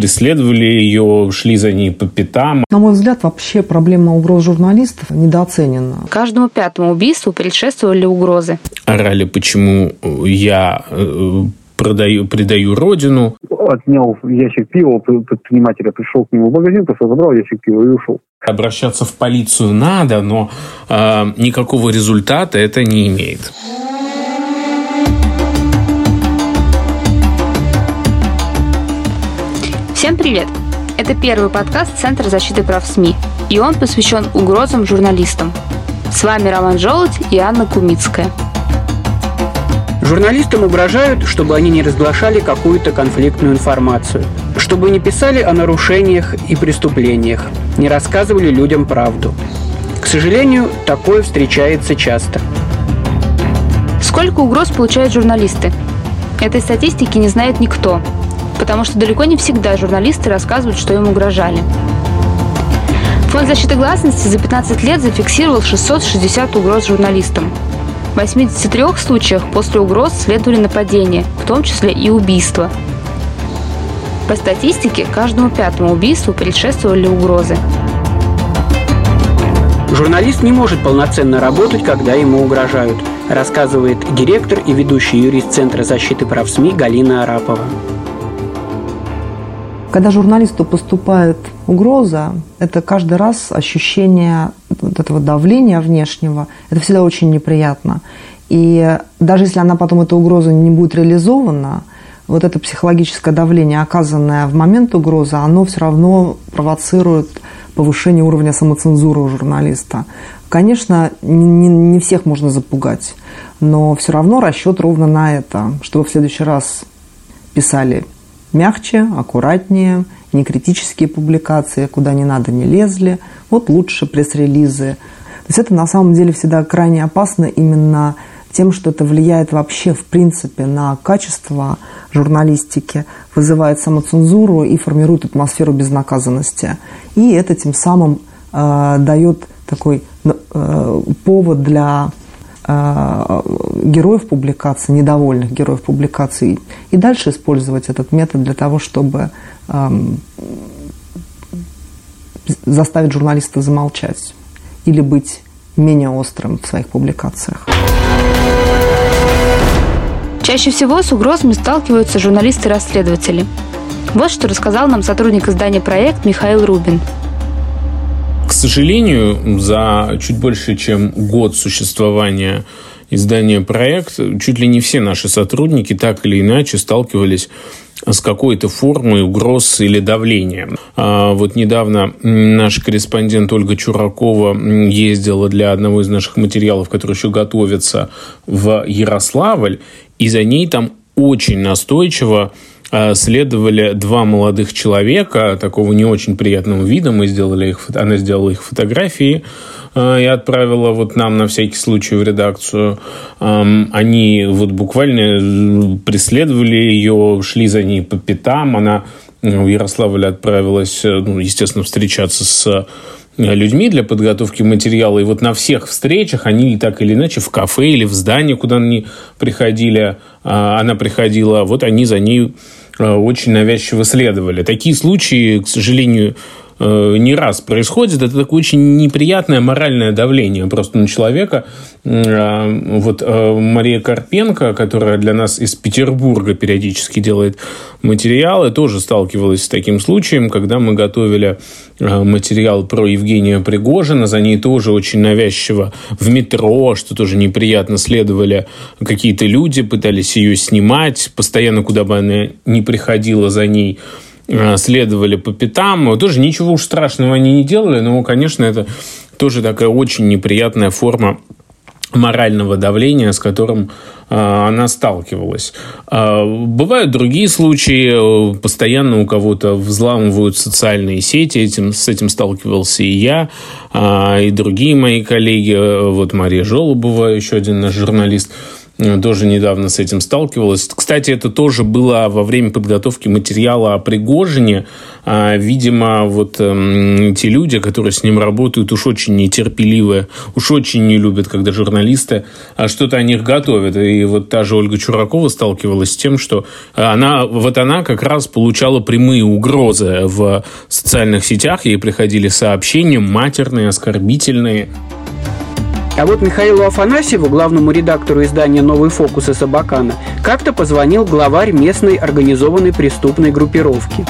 преследовали ее, шли за ней по пятам. На мой взгляд, вообще проблема угроз журналистов недооценена. Каждому пятому убийству предшествовали угрозы. Орали, почему я э, продаю, предаю родину. Отнял ящик пива предпринимателя, пришел к нему в магазин, просто забрал ящик пива и ушел. Обращаться в полицию надо, но э, никакого результата это не имеет. Всем привет! Это первый подкаст Центра защиты прав СМИ, и он посвящен угрозам журналистам. С вами Роман Желудь и Анна Кумицкая – Журналистам угрожают, чтобы они не разглашали какую-то конфликтную информацию, чтобы не писали о нарушениях и преступлениях, не рассказывали людям правду. К сожалению, такое встречается часто. Сколько угроз получают журналисты? Этой статистики не знает никто, потому что далеко не всегда журналисты рассказывают, что им угрожали. Фонд защиты гласности за 15 лет зафиксировал 660 угроз журналистам – в 83 случаях после угроз следовали нападения, в том числе и убийства. По статистике, каждому пятому убийству предшествовали угрозы. Журналист не может полноценно работать, когда ему угрожают, рассказывает директор и ведущий юрист Центра защиты прав СМИ Галина Арапова. Когда журналисту поступает угроза, это каждый раз ощущение вот этого давления внешнего, это всегда очень неприятно. И даже если она потом, эта угроза не будет реализована, вот это психологическое давление, оказанное в момент угрозы, оно все равно провоцирует повышение уровня самоцензуры у журналиста. Конечно, не, не всех можно запугать, но все равно расчет ровно на это, чтобы в следующий раз писали мягче, аккуратнее, не критические публикации, куда не надо не лезли, вот лучше пресс-релизы. То есть это на самом деле всегда крайне опасно именно тем, что это влияет вообще в принципе на качество журналистики, вызывает самоцензуру и формирует атмосферу безнаказанности. И это тем самым э, дает такой э, повод для Э, героев публикации, недовольных героев публикации, и дальше использовать этот метод для того, чтобы эм, заставить журналиста замолчать или быть менее острым в своих публикациях. Чаще всего с угрозами сталкиваются журналисты-расследователи. Вот что рассказал нам сотрудник издания «Проект» Михаил Рубин – к сожалению, за чуть больше, чем год существования издания «Проект», чуть ли не все наши сотрудники так или иначе сталкивались с какой-то формой угроз или давления. А вот недавно наш корреспондент Ольга Чуракова ездила для одного из наших материалов, который еще готовится, в Ярославль, и за ней там очень настойчиво а, следовали два молодых человека такого не очень приятного вида. Мы сделали их, она сделала их фотографии и отправила вот нам на всякий случай в редакцию. Они вот буквально преследовали ее, шли за ней по пятам. Она в Ярославле отправилась, ну, естественно, встречаться с людьми для подготовки материала. И вот на всех встречах они так или иначе в кафе или в здание, куда они приходили, а, она приходила, вот они за ней Э, очень навязчиво следовали. Такие случаи, к сожалению, э, не раз происходит. Это такое очень неприятное моральное давление просто на человека. Э, вот Мария Карпенко, которая для нас из Петербурга периодически делает материалы, тоже сталкивалась с таким случаем, когда мы готовили материал про Евгения Пригожина. За ней тоже очень навязчиво в метро, что тоже неприятно, следовали какие-то люди, пытались ее снимать. Постоянно, куда бы она ни приходила за ней, э, следовали по пятам. Тоже ничего уж страшного они не делали, но, конечно, это тоже такая очень неприятная форма морального давления, с которым э, она сталкивалась. Э, бывают другие случаи, постоянно у кого-то взламывают социальные сети, этим, с этим сталкивался и я, и другие мои коллеги, вот Мария Жолобова, еще один наш журналист, тоже недавно с этим сталкивалась. Кстати, это тоже было во время подготовки материала о Пригожине. А, видимо, вот э, те люди, которые с ним работают, уж очень нетерпеливые, уж очень не любят, когда журналисты а что-то о них готовят. И вот та же Ольга Чуракова сталкивалась с тем, что она, вот она как раз получала прямые угрозы в социальных сетях. Ей приходили сообщения матерные, оскорбительные. А вот Михаилу Афанасьеву, главному редактору издания «Новый фокус» из Абакана, как-то позвонил главарь местной организованной преступной группировки.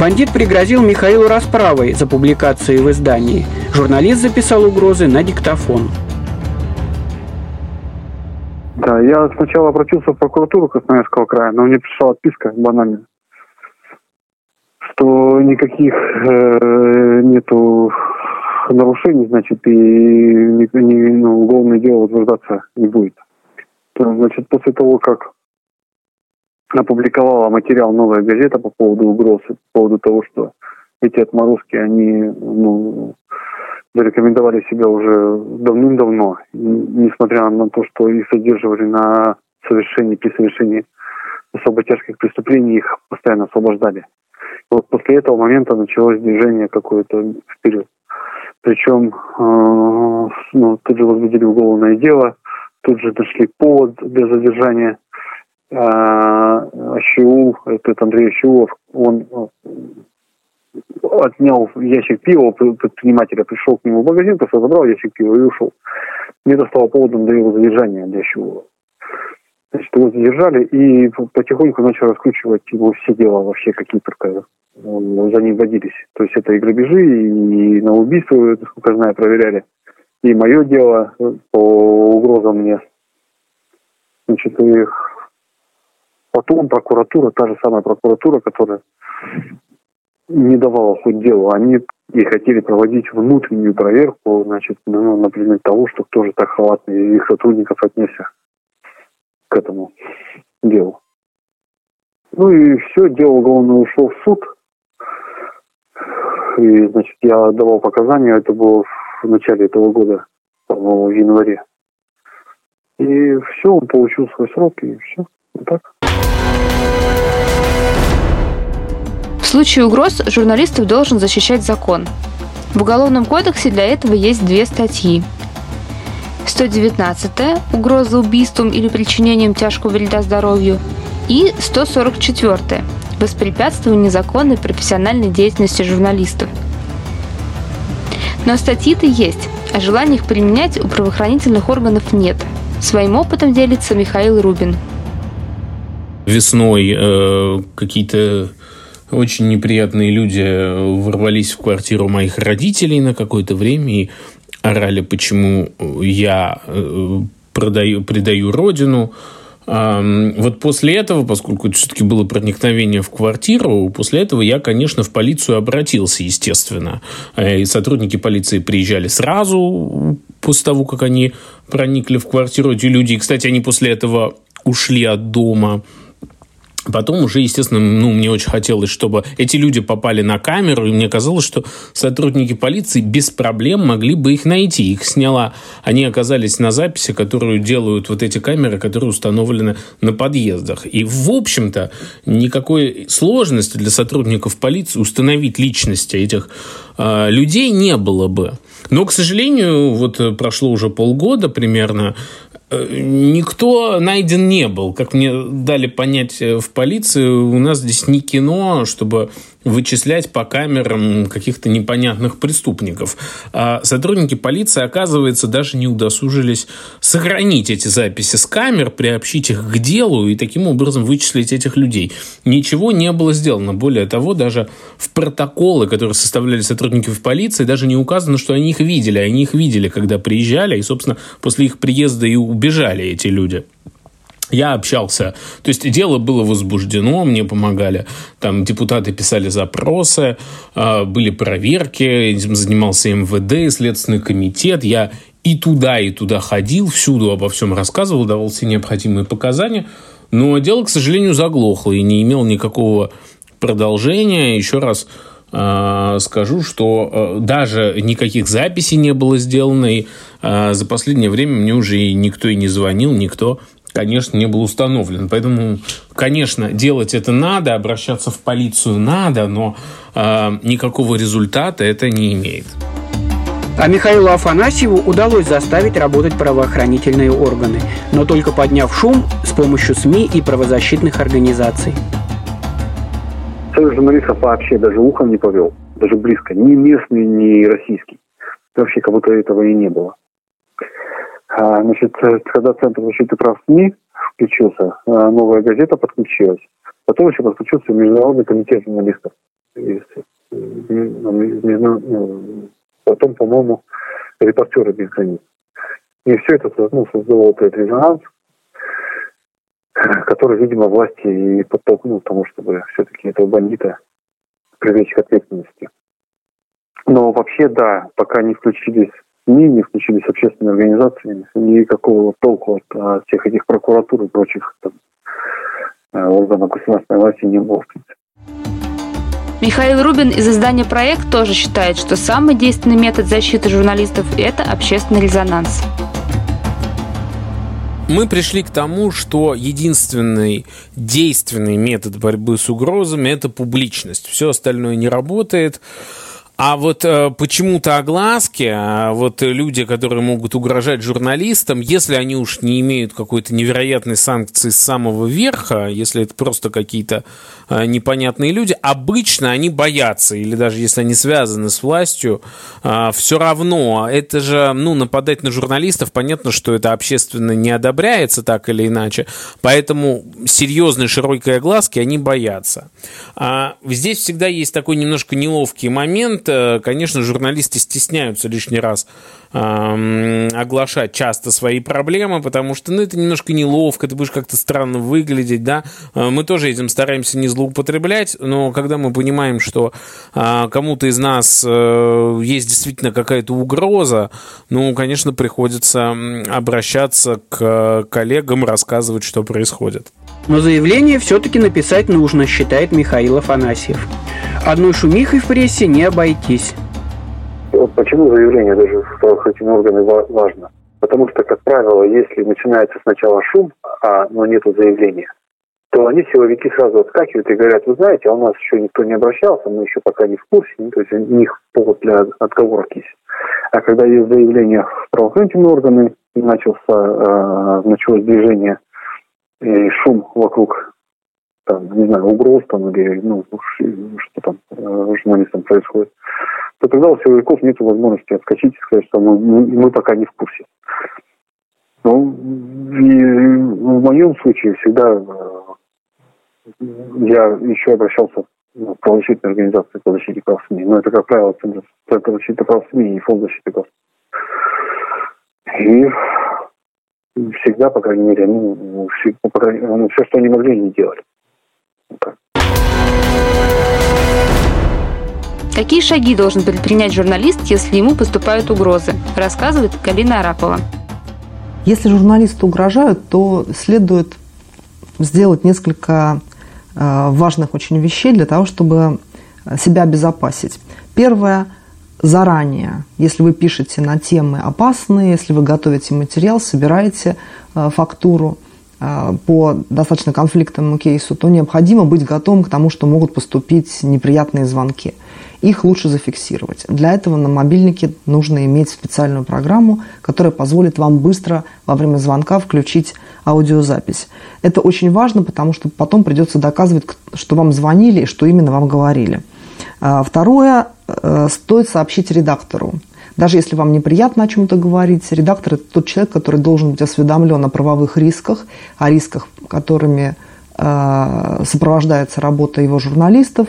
Бандит пригрозил Михаилу расправой за публикации в издании. Журналист записал угрозы на диктофон. Да, я сначала обратился в прокуратуру Красноярского края, но мне пришла отписка банальная, что никаких э, нету нарушений, значит, и ну, уголовное дело возбуждаться не будет. Значит, после того, как опубликовала материал «Новая газета» по поводу угроз, по поводу того, что эти отморозки, они ну, зарекомендовали себя уже давным-давно, несмотря на то, что их задерживали на совершении, при совершении особо тяжких преступлений, их постоянно освобождали. И вот после этого момента началось движение какое-то вперед. Причем э, ну, тут же возбудили уголовное дело, тут же нашли повод для задержания Ащеул, этот Андрей Ащеулов, он э, отнял ящик пива предпринимателя, пришел к нему в магазин, просто забрал ящик пива и ушел. И это стало поводом для его задержания, для Ащеулова. Значит, его задержали и потихоньку начал раскручивать его все дела вообще, какие только за ним водились. То есть это и грабежи, и на убийство, насколько я знаю, проверяли. И мое дело по угрозам мне. Значит, и Потом прокуратура, та же самая прокуратура, которая не давала хоть делу, они и хотели проводить внутреннюю проверку, значит, ну, на предмет того, что кто же так халатно их сотрудников отнесся к этому делу. Ну и все, дело уголовное ушло в суд. И, значит, я давал показания, это было в начале этого года, по-моему, в январе. И все, он получил свой срок, и все. Вот так. В случае угроз журналистов должен защищать закон. В Уголовном кодексе для этого есть две статьи. 119 – угроза убийством или причинением тяжкого вреда здоровью, и 144 – воспрепятствование незаконной профессиональной деятельности журналистов. Но статьи-то есть, а желания их применять у правоохранительных органов нет. Своим опытом делится Михаил Рубин – весной э, какие-то очень неприятные люди ворвались в квартиру моих родителей на какое-то время и орали, почему я э, продаю, предаю родину. Вот после этого, поскольку это все-таки было проникновение в квартиру, после этого я, конечно, в полицию обратился, естественно. Э, и сотрудники полиции приезжали сразу после того, как они проникли в квартиру. Эти люди, кстати, они после этого ушли от дома Потом уже, естественно, ну, мне очень хотелось, чтобы эти люди попали на камеру, и мне казалось, что сотрудники полиции без проблем могли бы их найти. Их сняла, они оказались на записи, которую делают вот эти камеры, которые установлены на подъездах. И, в общем-то, никакой сложности для сотрудников полиции установить личности этих э, людей не было бы. Но, к сожалению, вот прошло уже полгода примерно, Э, никто найден не был. Как мне дали понять э, в полиции, у нас здесь не кино, чтобы вычислять по камерам каких-то непонятных преступников. А сотрудники полиции, оказывается, даже не удосужились сохранить эти записи с камер, приобщить их к делу и таким образом вычислить этих людей. Ничего не было сделано. Более того, даже в протоколы, которые составляли сотрудники в полиции, даже не указано, что они их видели. Они их видели, когда приезжали, и, собственно, после их приезда и убежали эти люди. Я общался. То есть дело было возбуждено, мне помогали. Там депутаты писали запросы, а, были проверки, этим занимался МВД, Следственный комитет. Я и туда, и туда ходил, всюду обо всем рассказывал, давал все необходимые показания. Но дело, к сожалению, заглохло и не имел никакого продолжения. Еще раз э, скажу, что э, даже никаких записей не было сделано, и за последнее время мне уже и никто и не звонил, никто конечно, не был установлен. Поэтому, конечно, делать это надо, обращаться в полицию надо, но э, никакого результата это не имеет. А Михаилу Афанасьеву удалось заставить работать правоохранительные органы, но только подняв шум с помощью СМИ и правозащитных организаций. Союз журналистов вообще даже ухом не повел, даже близко, ни местный, ни российский. Вообще как будто этого и не было. А, значит, когда Центр защиты прав СМИ включился, а, новая газета подключилась, потом еще подключился Международный комитет журналистов. Ну, потом, по-моему, репортеры без границ. И все это ну, создало этот резонанс, который, видимо, власти и подтолкнул к тому, чтобы все-таки этого бандита привлечь к ответственности. Но вообще, да, пока не включились СМИ, не включились общественные организации, никакого толку от, от всех этих прокуратур и прочих там, э, органов государственной власти не было, в принципе. Михаил Рубин из издания «Проект» тоже считает, что самый действенный метод защиты журналистов – это общественный резонанс. Мы пришли к тому, что единственный действенный метод борьбы с угрозами – это публичность. Все остальное не работает. А вот э, почему-то огласки, а вот люди, которые могут угрожать журналистам, если они уж не имеют какой-то невероятной санкции с самого верха, если это просто какие-то э, непонятные люди, обычно они боятся, или даже если они связаны с властью, э, все равно это же, ну, нападать на журналистов, понятно, что это общественно не одобряется так или иначе, поэтому серьезные широкие огласки они боятся. А здесь всегда есть такой немножко неловкий момент, конечно, журналисты стесняются лишний раз э, оглашать часто свои проблемы, потому что, ну, это немножко неловко, ты будешь как-то странно выглядеть, да. А, мы тоже этим стараемся не злоупотреблять, но когда мы понимаем, что э, кому-то из нас э, есть действительно какая-то угроза, ну, конечно, приходится обращаться к коллегам, рассказывать, что происходит. Но заявление все-таки написать нужно, считает Михаил Афанасьев. Одной шумихой в прессе не обойтись. Вот почему заявление даже в правоохранительные органы важно? Потому что, как правило, если начинается сначала шум, а но нет заявления, то они, силовики, сразу отскакивают и говорят, вы знаете, а у нас еще никто не обращался, мы еще пока не в курсе, ну, то есть у них повод для отговорки есть. А когда есть заявление в правоохранительные органы, начался, э, началось движение и шум вокруг, там, не знаю, угроз там или ну, что там э, журналистам происходит, то тогда у силовиков нет возможности отскочить и сказать, что мы, мы пока не в курсе. Ну, и в моем случае всегда э, я еще обращался в правозащитные организации по защите прав СМИ. Но это, как правило, Центр, защиты прав СМИ и Фонд защиты прав И всегда, по крайней мере, ну, все, по крайней, ну, все, что они могли, они делали. Какие шаги должен предпринять журналист, если ему поступают угрозы, рассказывает Галина Арапова. Если журналисту угрожают, то следует сделать несколько э, важных очень вещей для того, чтобы себя обезопасить. Первое – заранее, если вы пишете на темы опасные, если вы готовите материал, собираете э, фактуру э, по достаточно конфликтному кейсу, то необходимо быть готовым к тому, что могут поступить неприятные звонки. Их лучше зафиксировать. Для этого на мобильнике нужно иметь специальную программу, которая позволит вам быстро во время звонка включить аудиозапись. Это очень важно, потому что потом придется доказывать, что вам звонили и что именно вам говорили. А второе, э, стоит сообщить редактору. Даже если вам неприятно о чем-то говорить, редактор – это тот человек, который должен быть осведомлен о правовых рисках, о рисках, которыми э, сопровождается работа его журналистов,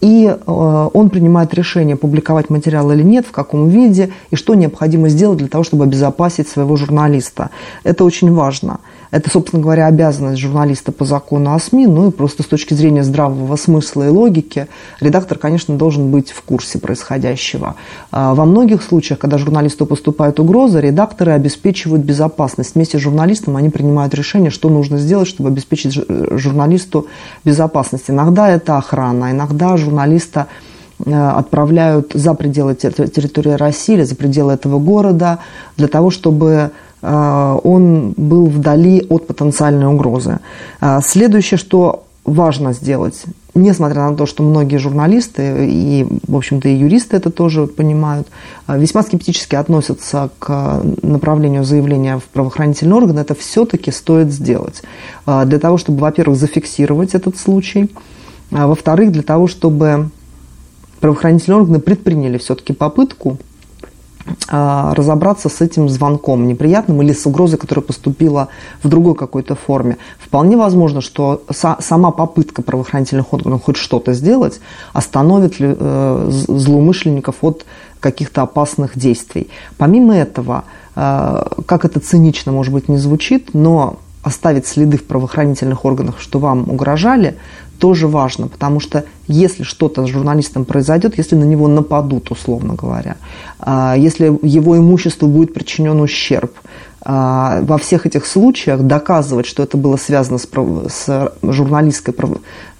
и э, он принимает решение, публиковать материал или нет, в каком виде, и что необходимо сделать для того, чтобы обезопасить своего журналиста. Это очень важно. Это, собственно говоря, обязанность журналиста по закону о СМИ, ну и просто с точки зрения здравого смысла и логики, редактор, конечно, должен быть в курсе происходящего. А, во многих случаях, когда журналисту поступают угрозы, редакторы обеспечивают безопасность. Вместе с журналистом они принимают решение, что нужно сделать, чтобы обеспечить журналисту безопасность. Иногда это охрана, иногда журналиста отправляют за пределы территории России или за пределы этого города для того, чтобы он был вдали от потенциальной угрозы. Следующее, что важно сделать, несмотря на то, что многие журналисты и, в общем-то, и юристы это тоже понимают, а, весьма скептически относятся к направлению заявления в правоохранительный орган, это все-таки стоит сделать. А, для того, чтобы, во-первых, зафиксировать этот случай, а во-вторых, для того, чтобы правоохранительные органы предприняли все-таки попытку а, разобраться с этим звонком неприятным или с угрозой, которая поступила в другой какой-то форме. Вполне возможно, что сама попытка правоохранительных органов хоть что-то сделать остановит э, злоумышленников от каких-то опасных действий. Помимо этого, э, как это цинично, может быть, не звучит, но оставить следы в правоохранительных органах, что вам угрожали, тоже важно, потому что если что-то с журналистом произойдет, если на него нападут, условно говоря, а, если его имуществу будет причинен ущерб, а, во всех этих случаях доказывать, что это было связано с, с журналистской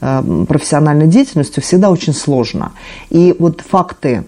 а, профессиональной деятельностью, всегда очень сложно. И вот факты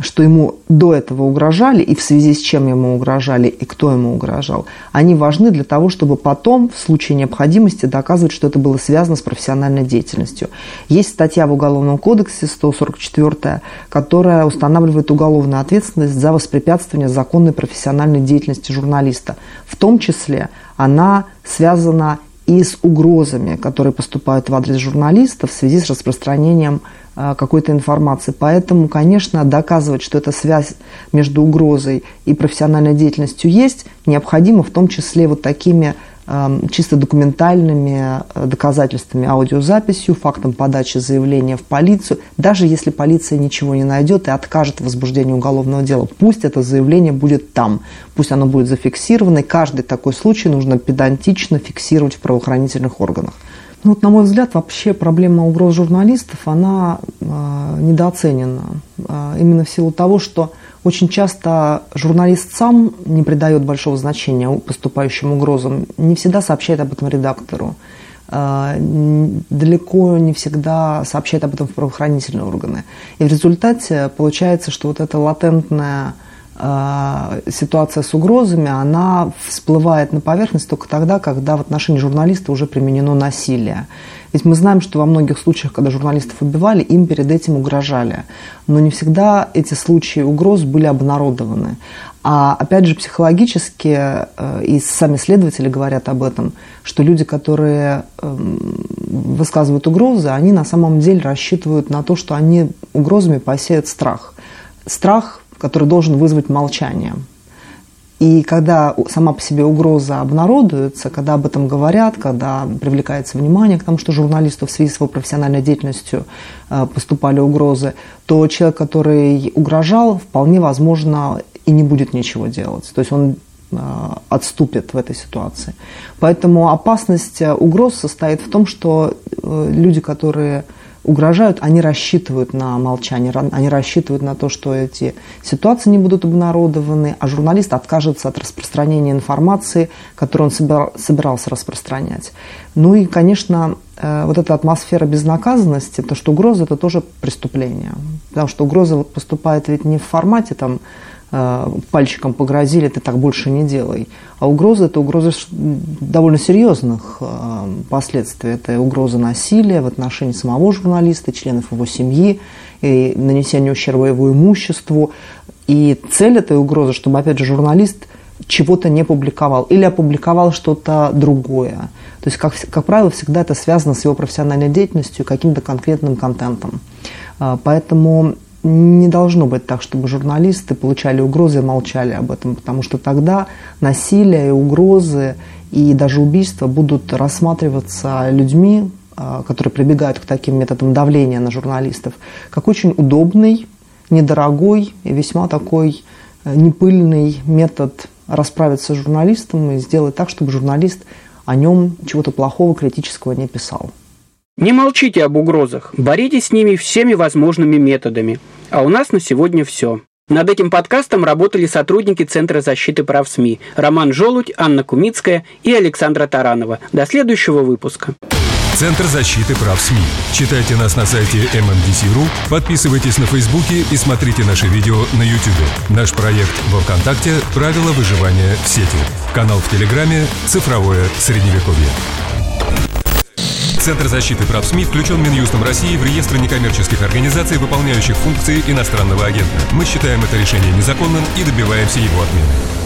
что ему до этого угрожали и в связи с чем ему угрожали и кто ему угрожал, они важны для того, чтобы потом в случае необходимости доказывать, что это было связано с профессиональной деятельностью. Есть статья в Уголовном кодексе 144, которая устанавливает уголовную ответственность за воспрепятствование законной профессиональной деятельности журналиста. В том числе она связана и с угрозами, которые поступают в адрес журналистов в связи с распространением а, какой-то информации. Поэтому, конечно, доказывать, что эта связь между угрозой и профессиональной деятельностью есть, необходимо в том числе вот такими чисто документальными э, доказательствами, аудиозаписью, фактом подачи заявления в полицию, даже если полиция ничего не найдет и откажет в возбуждении уголовного дела. Пусть это заявление будет там, пусть оно будет зафиксировано, и каждый такой случай нужно педантично фиксировать в правоохранительных органах. Ну, вот, на мой взгляд, вообще проблема угроз журналистов, она э, недооценена. Э, именно в силу того, что очень часто журналист сам не придает большого значения поступающим угрозам, не всегда сообщает об этом редактору, э, далеко не всегда сообщает об этом в правоохранительные органы. И в результате получается, что вот эта латентная Э, ситуация с угрозами, она всплывает на поверхность только тогда, когда в отношении журналиста уже применено насилие. Ведь мы знаем, что во многих случаях, когда журналистов убивали, им перед этим угрожали. Но не всегда эти случаи угроз были обнародованы. А опять же, психологически, э, и сами следователи говорят об этом, что люди, которые эм, высказывают угрозы, они на самом деле рассчитывают на то, что они угрозами посеют страх. Страх который должен вызвать молчание. И когда сама по себе угроза обнародуется, когда об этом говорят, когда привлекается внимание к тому, что журналисту в связи с его профессиональной деятельностью э, поступали угрозы, то человек, который угрожал, вполне возможно и не будет ничего делать. То есть он э, отступит в этой ситуации. Поэтому опасность э, угроз состоит в том, что люди, которые угрожают, они рассчитывают на молчание, они рассчитывают на то, что эти ситуации не будут обнародованы, а журналист откажется от распространения информации, которую он собирался распространять. Ну и, конечно, э, вот эта атмосфера безнаказанности, то, что угроза – это тоже преступление. Потому что угроза поступает ведь не в формате там, пальчиком погрозили, ты так больше не делай. А угроза – это угроза довольно серьезных э, последствий. Это угроза насилия в отношении самого журналиста, членов его семьи, и нанесение ущерба его имуществу. И цель этой угрозы, чтобы, опять же, журналист чего-то не публиковал или опубликовал что-то другое. То есть, как, как правило, всегда это связано с его профессиональной деятельностью, каким-то конкретным контентом. Э, поэтому не должно быть так, чтобы журналисты получали угрозы и молчали об этом, потому что тогда насилие и угрозы и даже убийства будут рассматриваться людьми, а, которые прибегают к таким методам давления на журналистов, как очень удобный, недорогой и весьма такой э, непыльный метод расправиться с журналистом и сделать так, чтобы журналист о нем чего-то плохого, критического не писал. Не молчите об угрозах, боритесь с ними всеми возможными методами. А у нас на сегодня все. Над этим подкастом работали сотрудники Центра защиты прав СМИ Роман Желудь, Анна Кумицкая и Александра Таранова. До следующего выпуска. Центр защиты прав СМИ. Читайте нас на сайте MMDC.ru, подписывайтесь на Фейсбуке и смотрите наши видео на YouTube. Наш проект во Вконтакте «Правила выживания в сети». Канал в Телеграме «Цифровое Средневековье». Центр защиты прав СМИ включен Минюстом России в реестр некоммерческих организаций, выполняющих функции иностранного агента. Мы считаем это решение незаконным и добиваемся его отмены.